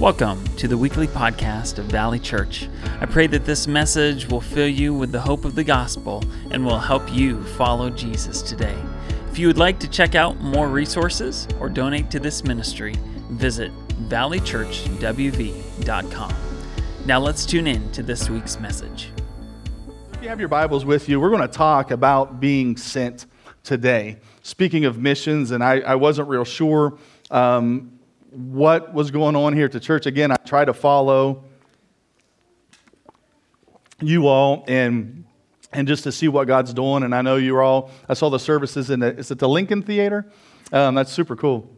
Welcome to the weekly podcast of Valley Church. I pray that this message will fill you with the hope of the gospel and will help you follow Jesus today. If you would like to check out more resources or donate to this ministry, visit valleychurchwv.com. Now let's tune in to this week's message. If you have your Bibles with you, we're going to talk about being sent today. Speaking of missions, and I, I wasn't real sure. Um, what was going on here at the church. Again, I try to follow you all and and just to see what God's doing. And I know you're all. I saw the services in the. Is it the Lincoln Theater? Um, that's super cool.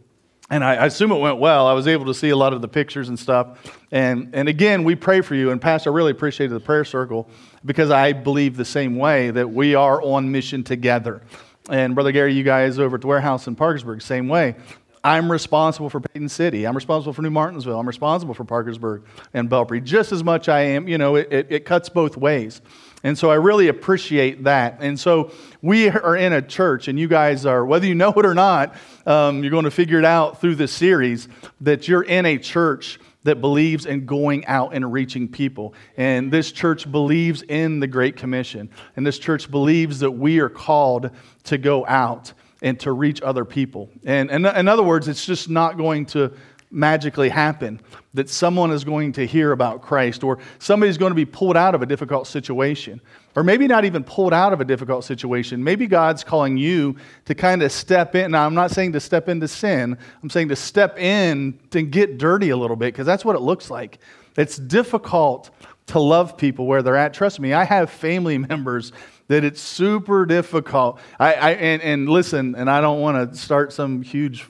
And I, I, assume it went well. I was able to see a lot of the pictures and stuff. And and again, we pray for you. And Pastor, I really appreciated the prayer circle because I believe the same way that we are on mission together. And Brother Gary, you guys over at the warehouse in Parkersburg, same way. I'm responsible for Paden City. I'm responsible for New Martinsville. I'm responsible for Parkersburg and Belpre. Just as much I am, you know, it, it, it, cuts both ways. And so I really appreciate that. And so we are in a church, and you guys are, whether you know it or not, um, you're going to figure it out through this series that you're in a church that believes in going out and reaching people. And this church believes in the Great Commission. And this church believes that we are called to go out and to reach other people. And, and in other words, it's just not going to magically happen that someone is going to hear about Christ or somebody's going to be pulled out of a difficult situation. Or maybe not even pulled out of a difficult situation. Maybe God's calling you to kind of step in. Now, I'm not saying to step into sin, I'm saying to step in to get dirty a little bit because that's what it looks like. It's difficult to love people where they're at. Trust me, I have family members that it's super difficult. I, I and, and listen, and I don't want to start some huge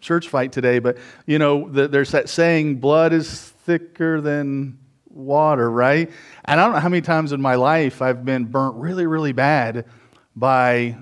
church fight today, but you know, the, there's that saying, blood is thicker than water, right? And I don't know how many times in my life I've been burnt really, really bad by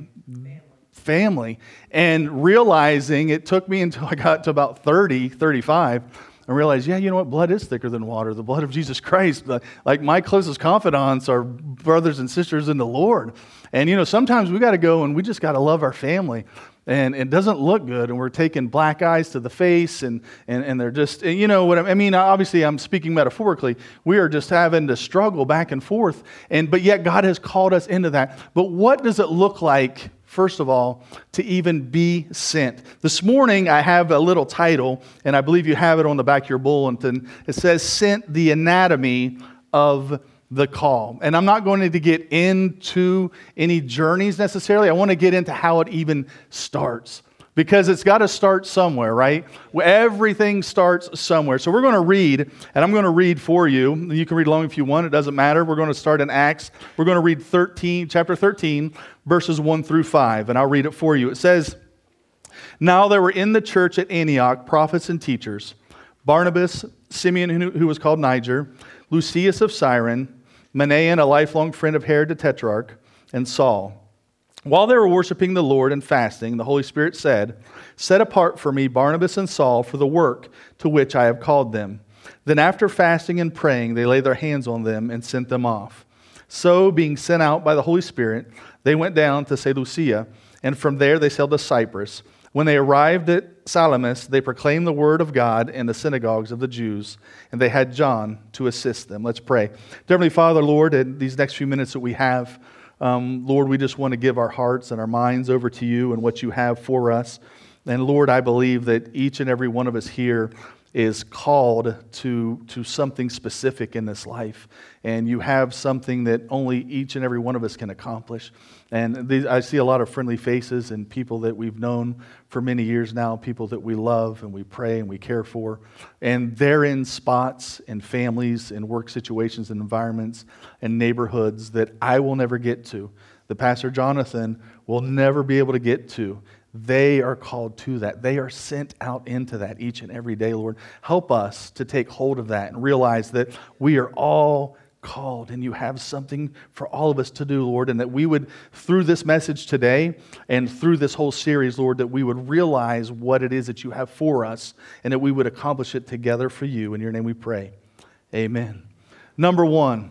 family. And realizing it took me until I got to about 30, 35 and realize, yeah, you know what? Blood is thicker than water. The blood of Jesus Christ. Like my closest confidants are brothers and sisters in the Lord. And, you know, sometimes we got to go and we just got to love our family. And it doesn't look good. And we're taking black eyes to the face. And, and, and they're just, you know what I mean? Obviously, I'm speaking metaphorically. We are just having to struggle back and forth. And, but yet, God has called us into that. But what does it look like first of all, to even be sent. This morning, I have a little title, and I believe you have it on the back of your bulletin. It says, Sent the Anatomy of the Call. And I'm not going to get into any journeys necessarily. I want to get into how it even starts because it's got to start somewhere, right? Everything starts somewhere. So we're going to read, and I'm going to read for you. You can read along if you want, it doesn't matter. We're going to start in Acts. We're going to read 13, chapter 13, verses 1 through 5, and I'll read it for you. It says, Now there were in the church at Antioch prophets and teachers Barnabas, Simeon, who was called Niger, Lucius of Cyrene, Manaen, a lifelong friend of Herod the Tetrarch, and Saul. While they were worshiping the Lord and fasting, the Holy Spirit said, Set apart for me Barnabas and Saul for the work to which I have called them. Then, after fasting and praying, they laid their hands on them and sent them off. So, being sent out by the Holy Spirit, they went down to Seleucia, and from there they sailed to Cyprus. When they arrived at Salamis, they proclaimed the word of God in the synagogues of the Jews, and they had John to assist them. Let's pray. Heavenly Father, Lord, in these next few minutes that we have, um, Lord, we just want to give our hearts and our minds over to you and what you have for us. And Lord, I believe that each and every one of us here is called to, to something specific in this life. And you have something that only each and every one of us can accomplish. And these, I see a lot of friendly faces and people that we've known for many years now, people that we love and we pray and we care for. And they're in spots and families and work situations and environments and neighborhoods that I will never get to, the Pastor Jonathan will never be able to get to they are called to that. They are sent out into that each and every day, Lord. Help us to take hold of that and realize that we are all called and you have something for all of us to do, Lord, and that we would, through this message today and through this whole series, Lord, that we would realize what it is that you have for us and that we would accomplish it together for you. In your name we pray. Amen. Number one,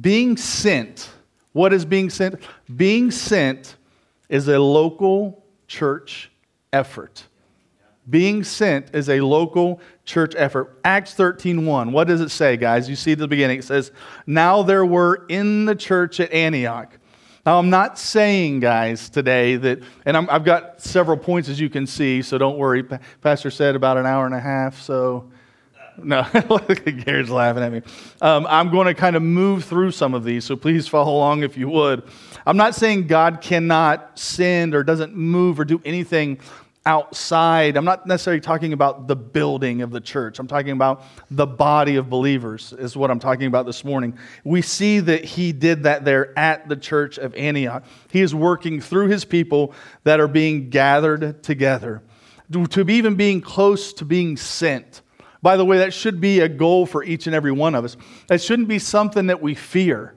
being sent. What is being sent? Being sent is a local church effort. Being sent is a local church effort. Acts 13:1. What does it say, guys? You see at the beginning it says, "Now there were in the church at Antioch." Now, I'm not saying, guys, today that, and i have got several points as you can see, so don't worry. Pastor said about an hour and a half, so no, Gary's laughing at me. Um, I'm going to kind of move through some of these, so please follow along if you would. I'm not saying God cannot send or doesn't move or do anything outside. I'm not necessarily talking about the building of the church. I'm talking about the body of believers, is what I'm talking about this morning. We see that he did that there at the church of Antioch. He is working through his people that are being gathered together, to even being close to being sent. By the way, that should be a goal for each and every one of us. That shouldn't be something that we fear.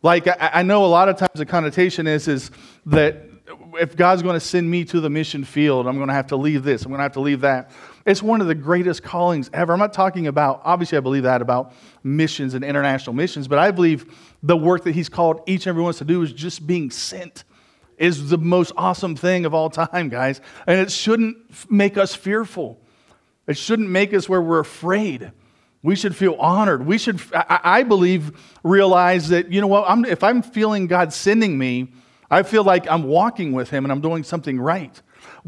Like, I, know a lot of times the connotation is, is that if God's going to send me to the mission field, I'm going to have to leave this, I'm going to have to leave that. It's one of the greatest callings ever. I'm not talking about, obviously, I believe that about missions and international missions, but I believe the work that He's called each and every one of us to do is just being sent is the most awesome thing of all time, guys. And it shouldn't make us fearful, it shouldn't make us where we're afraid. We should feel honored. We should, I, believe, realize that, you know what, I'm, if I'm feeling God sending me, I feel like I'm walking with him and I'm doing something right.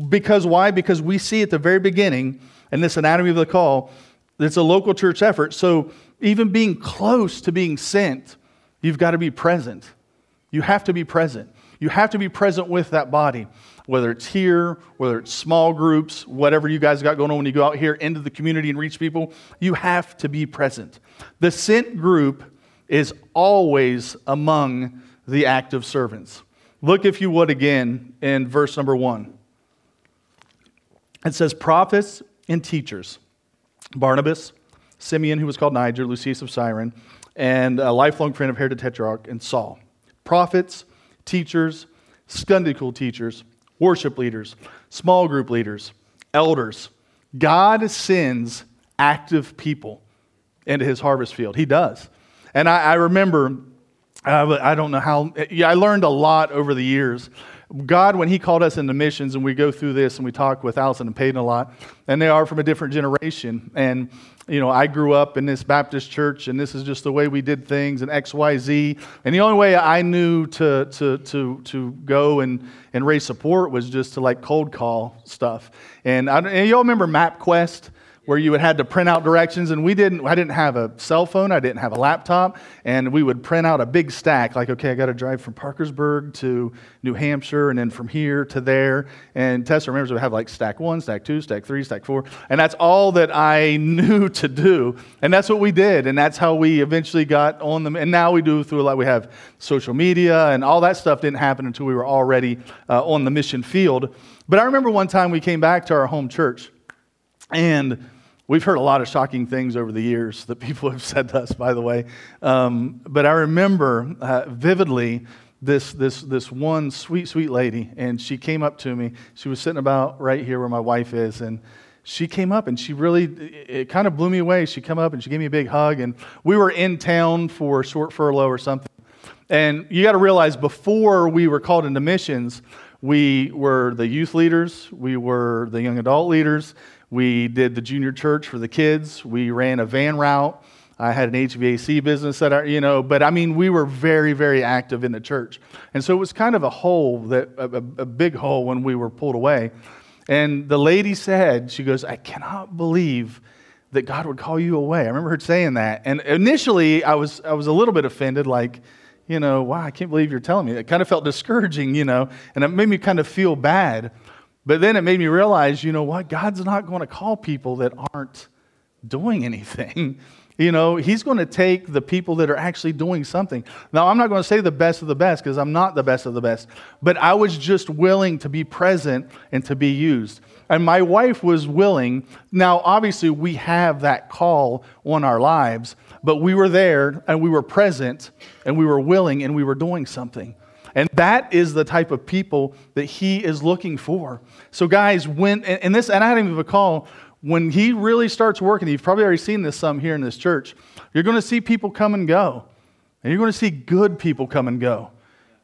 Because why? Because we see at the very beginning, in this anatomy of the call, it's a local church effort. So even being close to being sent, you've got to be present. You have to be present. You have to be present with that body, whether it's here, whether it's small groups, whatever you guys got going on when you go out here into the community and reach people. You have to be present. The sent group is always among the active servants. Look, if you would, again in verse number one. It says, Prophets and teachers Barnabas, Simeon, who was called Niger, Lucius of Cyrene, and a lifelong friend of Herod the Tetrarch, and Saul. Prophets, teachers, Sunday teachers, worship leaders, small group leaders, elders. God sends active people into his harvest field. He does. And I, I remember I don't know how. Yeah, I learned a lot over the years. God, when He called us into missions, and we go through this and we talk with Allison and Peyton a lot, and they are from a different generation. And, you know, I grew up in this Baptist church, and this is just the way we did things, and X, Y, Z. And the only way I knew to, to, to, to go and, and raise support was just to like cold call stuff. And, I, and y'all remember MapQuest? Where you had to print out directions and we didn't i didn't have a cell phone i didn't have a laptop and we would print out a big stack like okay i got to drive from parkersburg to new hampshire and then from here to there and tessa remembers we have like stack one stack two stack three stack four and that's all that i knew to do and that's what we did and that's how we eventually got on them and now we do through a lot we have social media and all that stuff didn't happen until we were already uh, on the mission field but i remember one time we came back to our home church and We've heard a lot of shocking things over the years that people have said to us, by the way. Um, but I remember uh, vividly this, this, this one sweet, sweet lady, and she came up to me. She was sitting about right here where my wife is, and she came up and she really, it kind of blew me away. She came up and she gave me a big hug, and we were in town for a short furlough or something. And you got to realize before we were called into missions, we were the youth leaders, we were the young adult leaders, we did the junior church for the kids. We ran a van route. I had an HVAC business that I, you know, but I mean, we were very, very active in the church. And so it was kind of a hole that, a, a big hole when we were pulled away. And the lady said, she goes, I cannot believe that God would call you away. I remember her saying that. And initially, I was, I was a little bit offended, like, you know, wow, I can't believe you're telling me. It kind of felt discouraging, you know, and it made me kind of feel bad. But then it made me realize, you know what? God's not going to call people that aren't doing anything. You know, He's going to take the people that are actually doing something. Now, I'm not going to say the best of the best because I'm not the best of the best, but I was just willing to be present and to be used. And my wife was willing. Now, obviously, we have that call on our lives, but we were there and we were present and we were willing and we were doing something. And that is the type of people that he is looking for. So, guys, when, and this, and I didn't even recall, when he really starts working, you've probably already seen this some here in this church, you're going to see people come and go. And you're going to see good people come and go.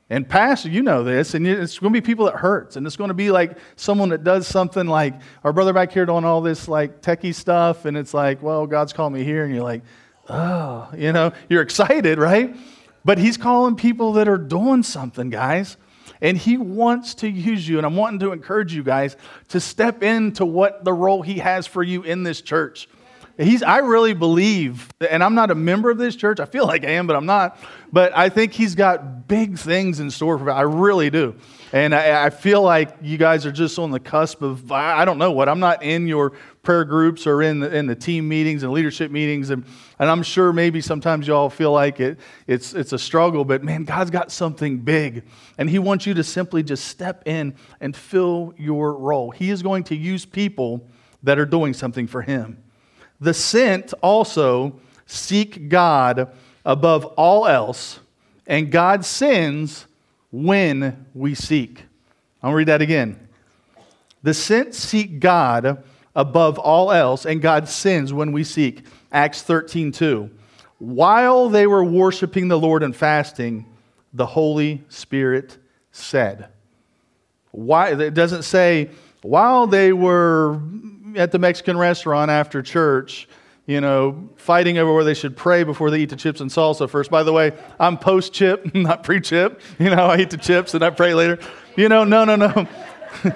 And pastor, you know this, and it's going to be people that hurts, and it's going to be like someone that does something like our brother back here doing all this like techie stuff, and it's like, well, God's called me here, and you're like, oh, you know, you're excited, right? But He's calling people that are doing something, guys, and He wants to use you, and I'm wanting to encourage you guys to step into what the role He has for you in this church. He's, I really believe, and I'm not a member of this church. I feel like I am, but I'm not. But I think he's got big things in store for. I really do, and I, I feel like you guys are just on the cusp of. I don't know what. I'm not in your prayer groups or in the, in the team meetings and leadership meetings, and, and I'm sure maybe sometimes y'all feel like it. It's it's a struggle, but man, God's got something big, and He wants you to simply just step in and fill your role. He is going to use people that are doing something for Him. The sent also seek God above all else, and God sends when we seek. I'll read that again. The sent seek God above all else, and God sends when we seek. Acts 13 2. While they were worshiping the Lord and fasting, the Holy Spirit said. Why, it doesn't say, while they were at the Mexican restaurant after church, you know, fighting over where they should pray before they eat the chips and salsa first. By the way, I'm post chip, not pre chip. You know, I eat the chips and I pray later. You know, no, no, no.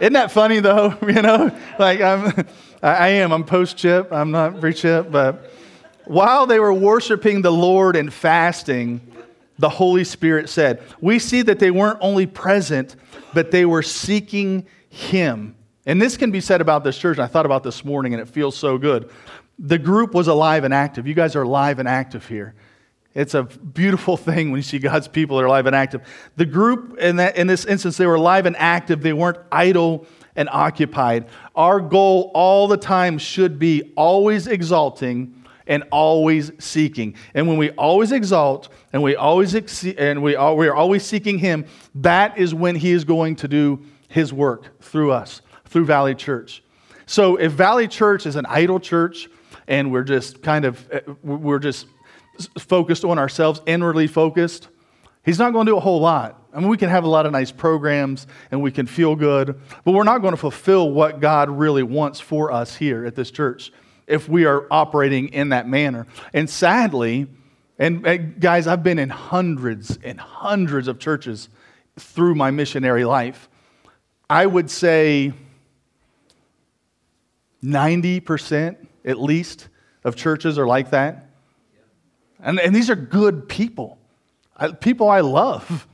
Isn't that funny though? You know, like I'm, I am. I'm post chip. I'm not pre chip. But while they were worshiping the Lord and fasting, the Holy Spirit said, we see that they weren't only present, but they were seeking Him. And this can be said about this church. I thought about this morning and it feels so good. The group was alive and active. You guys are alive and active here. It's a beautiful thing when you see God's people are alive and active. The group, in, that, in this instance, they were alive and active. They weren't idle and occupied. Our goal all the time should be always exalting and always seeking. And when we always exalt and we always ex- and we we are always seeking Him, that is when He is going to do His work through us through Valley Church. So if Valley Church is an idle church and we're just kind of uh, we're just focused on ourselves, inwardly focused, he's not going to do a whole lot. I mean, we can have a lot of nice programs and we can feel good, but we're not going to fulfill what God really wants for us here at this church if we are operating in that manner. And sadly, and guys, I've been in hundreds and hundreds of churches through my missionary life. I would say 90% at least of churches are like that. And, and these are good people, I, people I love.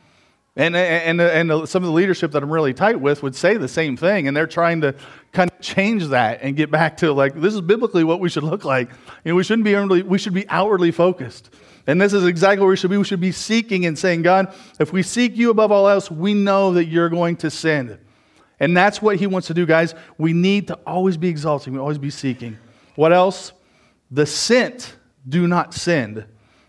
And, and, and some of the leadership that I'm really tight with would say the same thing. And they're trying to kind of change that and get back to like, this is biblically what we should look like. You know, we shouldn't be inwardly, we should be outwardly focused. And this is exactly where we should be. We should be seeking and saying, God, if we seek you above all else, we know that you're going to send. And that's what he wants to do, guys. We need to always be exalting, we always be seeking. What else? The sent do not send.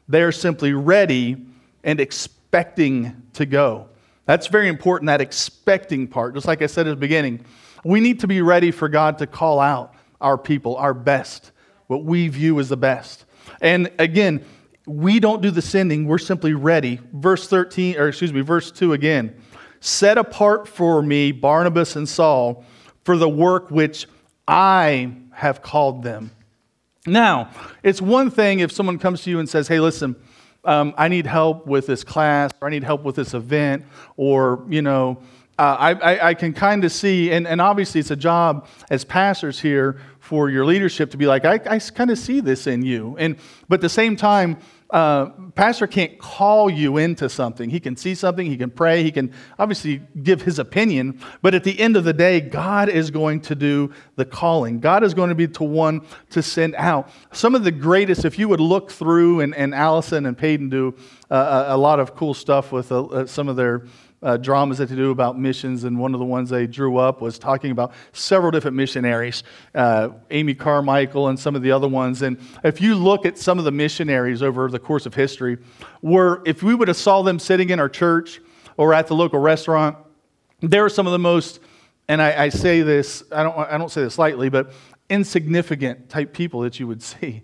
They are simply ready and expecting to go. That's very important, that expecting part. Just like I said at the beginning, we need to be ready for God to call out our people, our best, what we view as the best. And again, we don't do the sending, we're simply ready. Verse 13, or excuse me, verse 2 again. Set apart for me Barnabas and Saul for the work which I have called them. Now, it's one thing if someone comes to you and says, Hey, listen, um, I need help with this class, or I need help with this event, or, you know, uh, I, I, I, can kind of see, and, and obviously it's a job as pastors here for your leadership to be like, I, I kind of see this in you. And, but at the same time, uh, pastor can't call you into something. He can see something, he can pray, he can obviously give his opinion, but at the end of the day, God is going to do the calling. God is going to be the one to send out. Some of the greatest, if you would look through, and, and Allison and Peyton do uh, a, a lot of cool stuff with uh, some of their uh, dramas that they do about missions, and one of the ones they drew up was talking about several different missionaries, uh, Amy Carmichael and some of the other ones. And if you look at some of the missionaries over the course of history, were if we would have saw them sitting in our church or at the local restaurant, they were some of the most, and I, I say this, I don't, I don't say this lightly, but insignificant type people that you would see.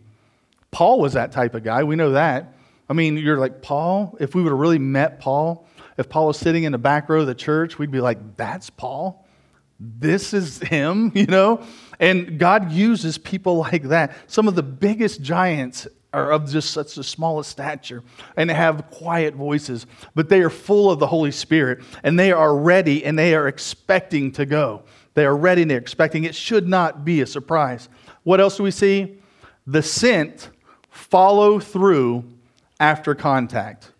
Paul was that type of guy. We know that. I mean, you're like, Paul, if we would have really met Paul, if Paul was sitting in the back row of the church, we'd be like, that's Paul? This is him, you know? And God uses people like that. Some of the biggest giants are of just such the smallest stature and they have quiet voices, but they are full of the Holy Spirit and they are ready and they are expecting to go. They are ready and they're expecting. It should not be a surprise. What else do we see? The sent follow through after contact.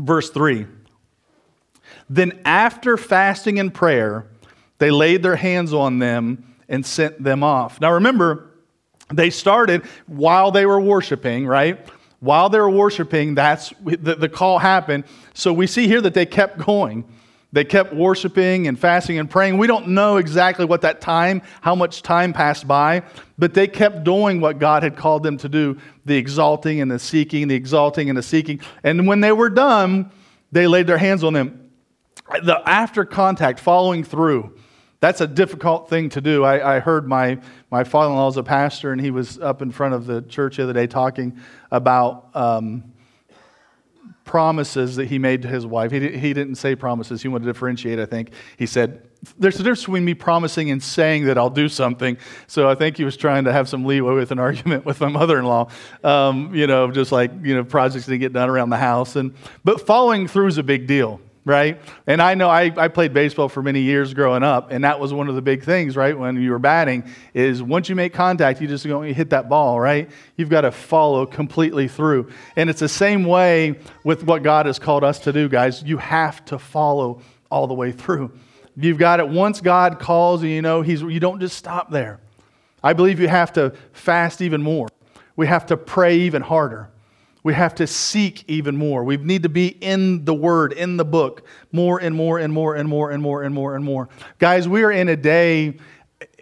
Verse 3 Then, after fasting and prayer, they laid their hands on them and sent them off. Now, remember, they started while they were worshiping, right? While they were worshiping, that's the, the call happened. So we see here that they kept going. They kept worshiping and fasting and praying. We don't know exactly what that time, how much time passed by, but they kept doing what God had called them to do the exalting and the seeking, the exalting and the seeking. And when they were done, they laid their hands on them. The after contact, following through, that's a difficult thing to do. I, I heard my, my father in law is a pastor, and he was up in front of the church the other day talking about um, promises that he made to his wife. He, he didn't say promises, he wanted to differentiate, I think. He said, There's a difference between me promising and saying that I'll do something. So I think he was trying to have some leeway with an argument with my mother in law, um, you know, just like, you know, projects to get done around the house. And, but following through is a big deal right? And I know I, I played baseball for many years growing up, and that was one of the big things, right? When you were batting, is once you make contact, you just go and hit that ball, right? You've got to follow completely through. And it's the same way with what God has called us to do, guys. You have to follow all the way through. You've got it. Once God calls, you know, he's, you don't just stop there. I believe you have to fast even more. We have to pray even harder. We have to seek even more. We need to be in the Word, in the book, more and more and more and more and more and more and more. Guys, we are in a day,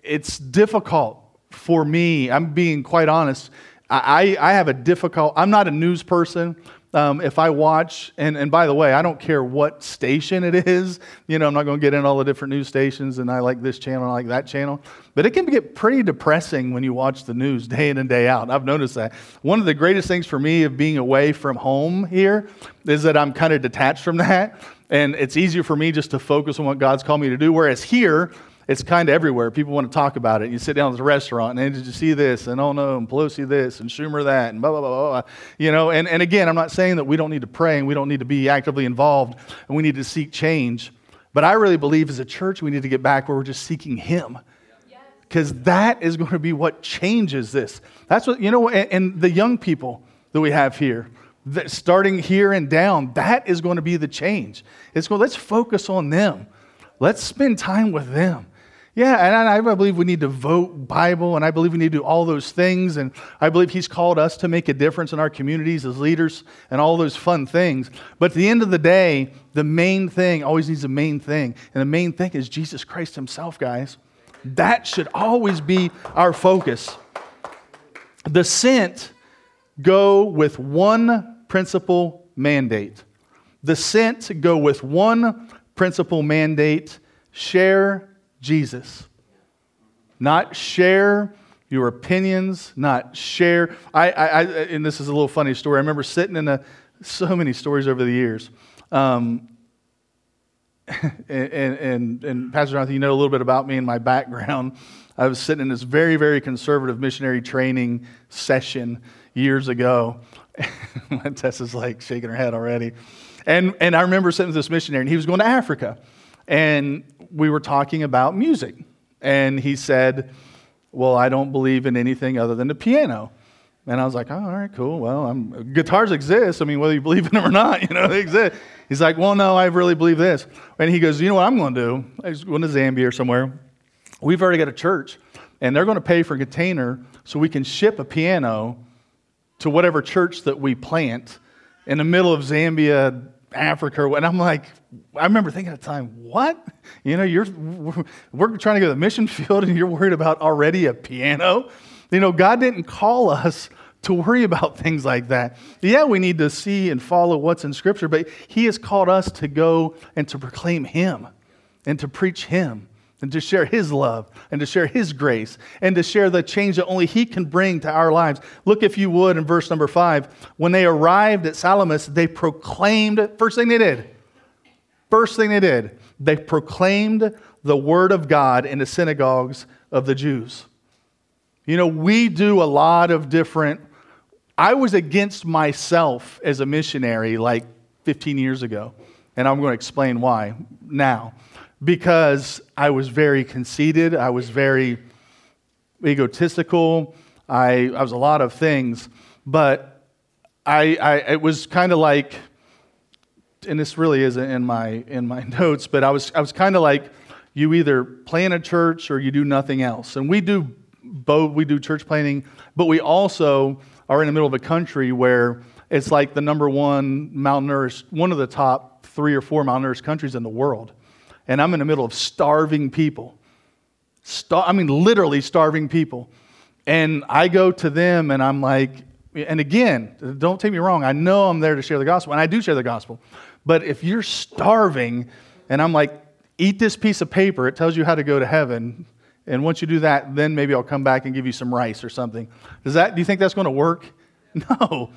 it's difficult for me. I'm being quite honest. I, I have a difficult, I'm not a news person um, if I watch, and, and by the way, I don't care what station it is. You know, I'm not going to get in all the different news stations, and I like this channel, I like that channel. But it can get pretty depressing when you watch the news day in and day out. I've noticed that. One of the greatest things for me of being away from home here is that I'm kind of detached from that. And it's easier for me just to focus on what God's called me to do. Whereas here, it's kind of everywhere. People want to talk about it. You sit down at the restaurant and did you see this? And oh no, and Pelosi this, and Schumer that, and blah, blah, blah, blah. You know, and, and again, I'm not saying that we don't need to pray and we don't need to be actively involved and we need to seek change. But I really believe as a church, we need to get back where we're just seeking Him. Because that is going to be what changes this. That's what, you know, and, and the young people that we have here, that starting here and down, that is going to be the change. It's going, let's focus on them. Let's spend time with them. Yeah, and I believe we need to vote Bible, and I believe we need to do all those things, and I believe He's called us to make a difference in our communities as leaders and all those fun things. But at the end of the day, the main thing always needs a main thing, and the main thing is Jesus Christ Himself, guys. That should always be our focus. The sent go with one principal mandate. The sent go with one principal mandate share Jesus. Not share your opinions, not share. I, I, I, and this is a little funny story. I remember sitting in a, so many stories over the years. Um, and, and, and, Pastor Jonathan, you know a little bit about me and my background. I was sitting in this very, very conservative missionary training session years ago. Tessa's like shaking her head already. And, and I remember sitting with this missionary, and he was going to Africa. And we were talking about music. And he said, Well, I don't believe in anything other than the piano. And I was like, oh, all right, cool. Well, I'm, guitars exist. I mean, whether you believe in them or not, you know, they exist. He's like, well, no, I really believe this. And he goes, you know what I'm going to do? I was going to Zambia or somewhere. We've already got a church, and they're going to pay for a container so we can ship a piano to whatever church that we plant in the middle of Zambia, Africa. And I'm like, I remember thinking at the time, what? You know, you're, we're trying to go to the mission field and you're worried about already a piano? You know, God didn't call us to worry about things like that. Yeah, we need to see and follow what's in Scripture, but He has called us to go and to proclaim Him and to preach Him. And to share His love and to share His grace and to share the change that only He can bring to our lives. Look, if you would, in verse number five. When they arrived at Salamis, they proclaimed, first thing they did, first thing they did, they proclaimed the word of God in the synagogues of the Jews. You know, we do a lot of different. I was against myself as a missionary like 15 years ago, and I'm going to explain why now because I was very conceited, I was very egotistical, I, I was a lot of things, but I, I it was kind of like, and this really isn't in my in my notes, but I was I was kind of like, you either plan a church or you do nothing else, and we do both. We do church planting, but we also are in the middle of a country where it's like the number one malnourished, one of the top three or four malnourished countries in the world and I'm in the middle of starving people. Star- I mean, literally starving people. And I go to them and I'm like, and again, don't take me wrong, I know I'm there to share the gospel, and I do share the gospel. But if you're starving and I'm like, eat this piece of paper, it tells you how to go to heaven. And once you do that, then maybe I'll come back and give you some rice or something. Does that, do you think that's going to work? No.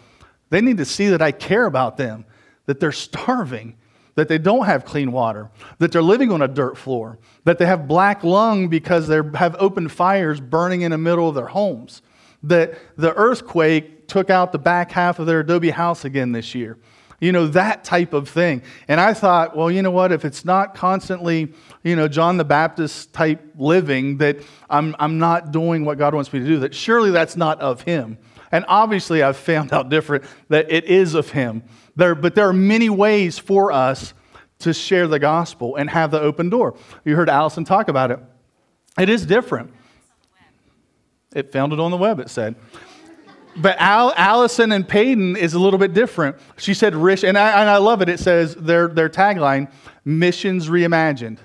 They need to see that I care about them, that they're starving that they don't have clean water, that they're living on a dirt floor, that they have black lung because they have open fires burning in the middle of their homes, that the earthquake took out the back half of their adobe house again this year. You know, that type of thing. And I thought, well, you know what? If it's not constantly, you know, John the Baptist type living, that I'm, I'm not doing what God wants me to do, that surely that's not of Him. And obviously, I've found out different that it is of Him. There, but there are many ways for us to share the gospel and have the open door. You heard Allison talk about it. It is different. It found it on the web, it said. But Al, Allison and Peyton is a little bit different. She said, Rich, and I, and I love it. It says their, their tagline, Missions Reimagined.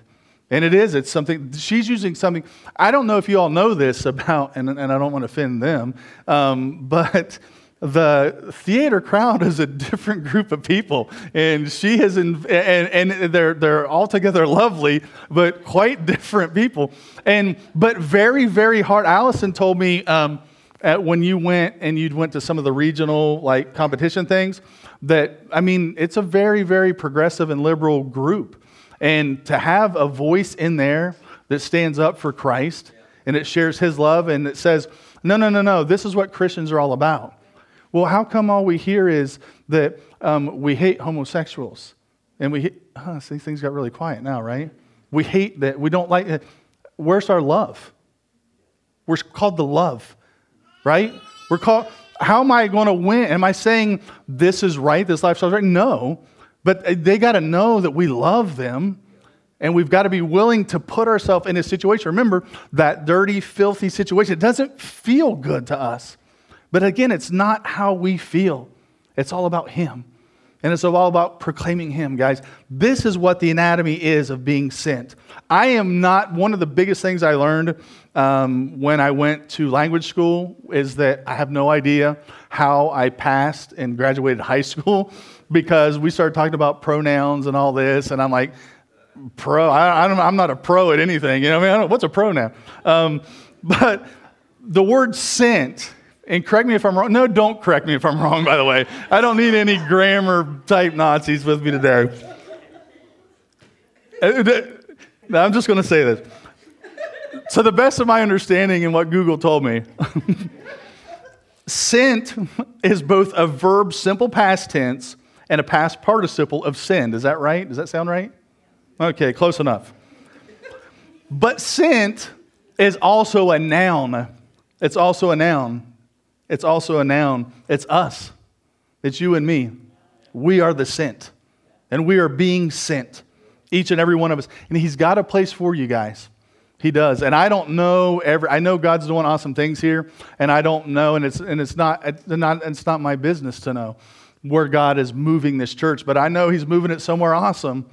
And it is, it's something, she's using something. I don't know if you all know this about, and, and I don't want to offend them, um, but the theater crowd is a different group of people and she has in, and, and they're, they're altogether lovely but quite different people and but very very hard allison told me um, when you went and you went to some of the regional like competition things that i mean it's a very very progressive and liberal group and to have a voice in there that stands up for christ and it shares his love and it says no no no no this is what christians are all about well, how come all we hear is that um, we hate homosexuals? And we, huh, see, things got really quiet now, right? We hate that. We don't like it. Where's our love? We're called to love, right? We're called, how am I going to win? Am I saying this is right, this lifestyle is right? No. But uh, they got to know that we love them and we've got to be willing to put ourselves in a situation. Remember, that dirty, filthy situation, it doesn't feel good to us. But again, it's not how we feel, it's all about Him. And it's all about proclaiming Him, guys. This is what the anatomy is of being sent. I am not, one of the biggest things I learned um, when I went to language school is that I have no idea how I passed and graduated high school because we started talking about pronouns and all this. And I'm like, pro, I, am not a pro at anything. You know, I mean, what's a pronoun? Um, but the word sent and correct me if I'm wrong. No, don't correct me if I'm wrong, by the way. I don't need any grammar type Nazis with me today. Uh, I'm just going to say this. To the best of my understanding and what Google told me, sent is both a verb simple past tense and a past participle of send. Is that right? Does that sound right? Okay, close enough. But sent is also a noun. It's also a noun. It's also a noun. It's us. It's you and me. We are the sent. And we are being sent, each and every one of us. And He's got a place for you guys. He does. And I don't know every I know God's doing awesome things here, and I don't know, and it's and it's not it's not it's not my business to know where God is moving this church, but I know He's moving it somewhere awesome.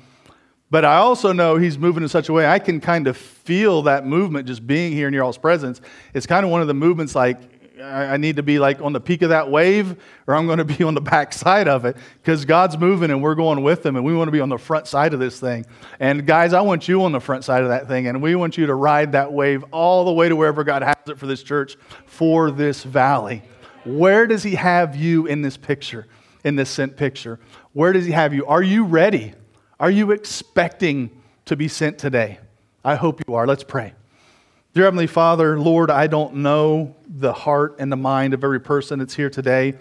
But I also know He's moving in such a way I can kind of feel that movement just being here in your all's presence. It's kind of one of the movements like I need to be like on the peak of that wave or I'm going to be on the back side of it because God's moving and we're going with Him and we want to be on the front side of this thing. And guys, I want you on the front side of that thing and we want you to ride that wave all the way to wherever God has it for this church, for this valley. Where does He have you in this picture, in this sent picture? Where does He have you? Are you ready? Are you expecting to be sent today? I hope you are. Let's pray. Dear Heavenly Father, Lord, I don't know the heart and the mind of every person that's here today.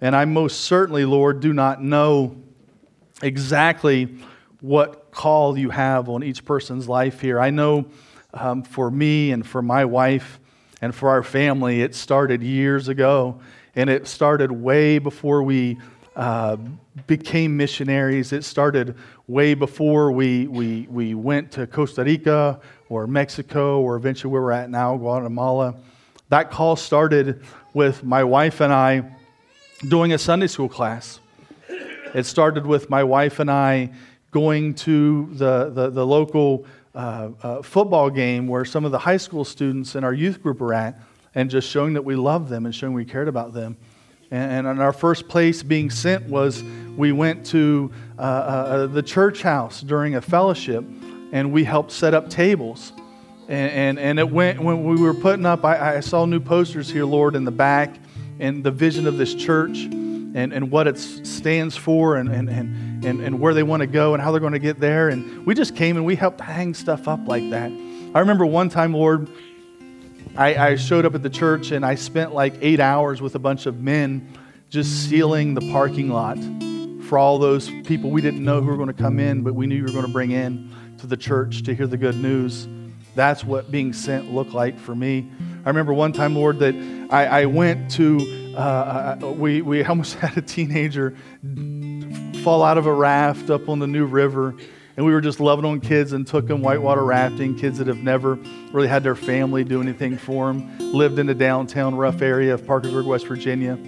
And I most certainly, Lord, do not know exactly what call you have on each person's life here. I know um, for me and for my wife and for our family, it started years ago. And it started way before we uh, became missionaries. It started way before we, we, we went to Costa Rica or Mexico or eventually where we're at now, Guatemala. That call started with my wife and I doing a Sunday school class. It started with my wife and I going to the, the, the local uh, uh, football game where some of the high school students in our youth group are at and just showing that we loved them and showing we cared about them. And, and our first place being sent was we went to uh, uh, the church house during a fellowship and we helped set up tables. And, and, and it went, when we were putting up, I, I saw new posters here, Lord, in the back, and the vision of this church and, and what it stands for and, and, and, and, and where they want to go and how they're going to get there. And we just came and we helped hang stuff up like that. I remember one time, Lord, I, I showed up at the church and I spent like eight hours with a bunch of men just sealing the parking lot for all those people we didn't know who were going to come in, but we knew you were going to bring in to the church to hear the good news. That's what being sent looked like for me. I remember one time, Lord, that I, I went to, uh, uh we, we almost had a teenager fall out of a raft up on the New River. And we were just loving on kids and took them whitewater rafting, kids that have never really had their family do anything for them, lived in the downtown rough area of Parkersburg, West Virginia.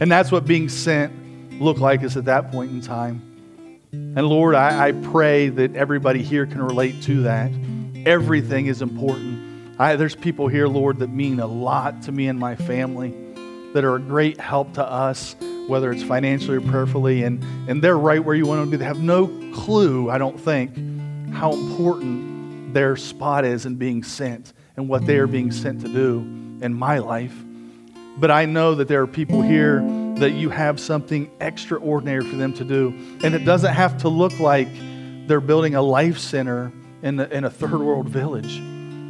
And that's what being sent looked like us at that point in time. And Lord, I, I pray that everybody here can relate to that. Everything is important. I, there's people here, Lord, that mean a lot to me and my family, that are a great help to us, whether it's financially or prayerfully, and, and they're right where you want them to be. They have no clue, I don't think, how important their spot is in being sent and what they are being sent to do in my life. But I know that there are people here that you have something extraordinary for them to do. And it doesn't have to look like they're building a life center in, in a third world village.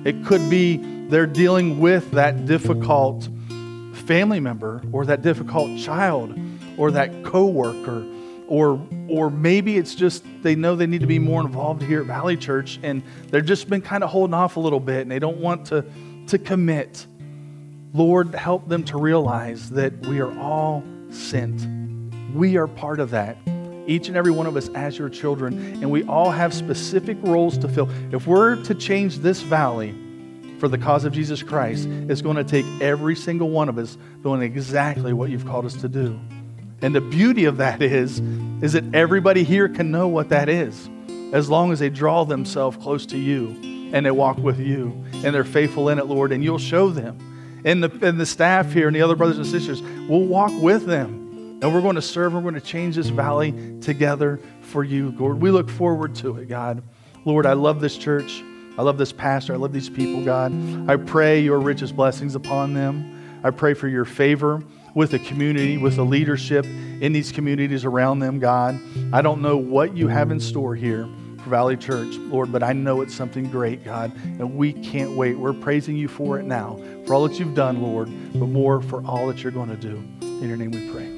It could be they're dealing with that difficult family member or that difficult child or that coworker or or maybe it's just they know they need to be more involved here at Valley Church and they've just been kind of holding off a little bit and they don't want to to commit. Lord, help them to realize that we are all sent. We are part of that. Each and every one of us as your children, and we all have specific roles to fill. If we're to change this valley for the cause of Jesus Christ, it's going to take every single one of us doing exactly what you've called us to do. And the beauty of that is, is that everybody here can know what that is as long as they draw themselves close to you and they walk with you and they're faithful in it, Lord, and you'll show them and the, and the staff here and the other brothers and sisters will walk with them. And we're going to serve, and we're going to change this valley together for you, Lord. We look forward to it, God. Lord, I love this church. I love this pastor. I love these people, God. I pray your richest blessings upon them. I pray for your favor with the community, with the leadership in these communities around them, God. I don't know what you have in store here for Valley Church, Lord, but I know it's something great, God, and we can't wait. We're praising you for it now, for all that you've done, Lord, but more for all that you're going to do. In your name we pray.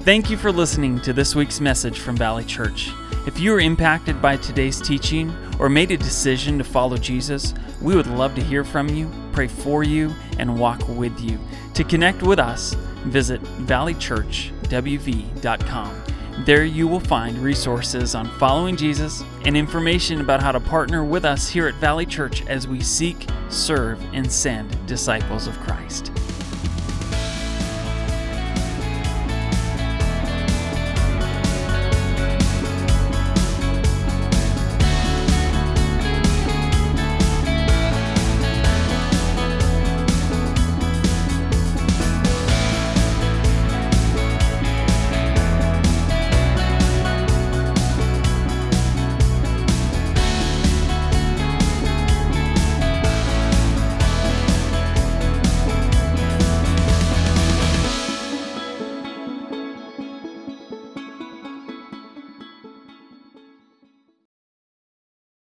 Thank you for listening to this week's message from Valley Church. If you were impacted by today's teaching or made a decision to follow Jesus, we would love to hear from you, pray for you, and walk with you. To connect with us, visit valleychurchwv.com. There you will find resources on following Jesus and information about how to partner with us here at Valley Church as we seek, serve, and send disciples of Christ.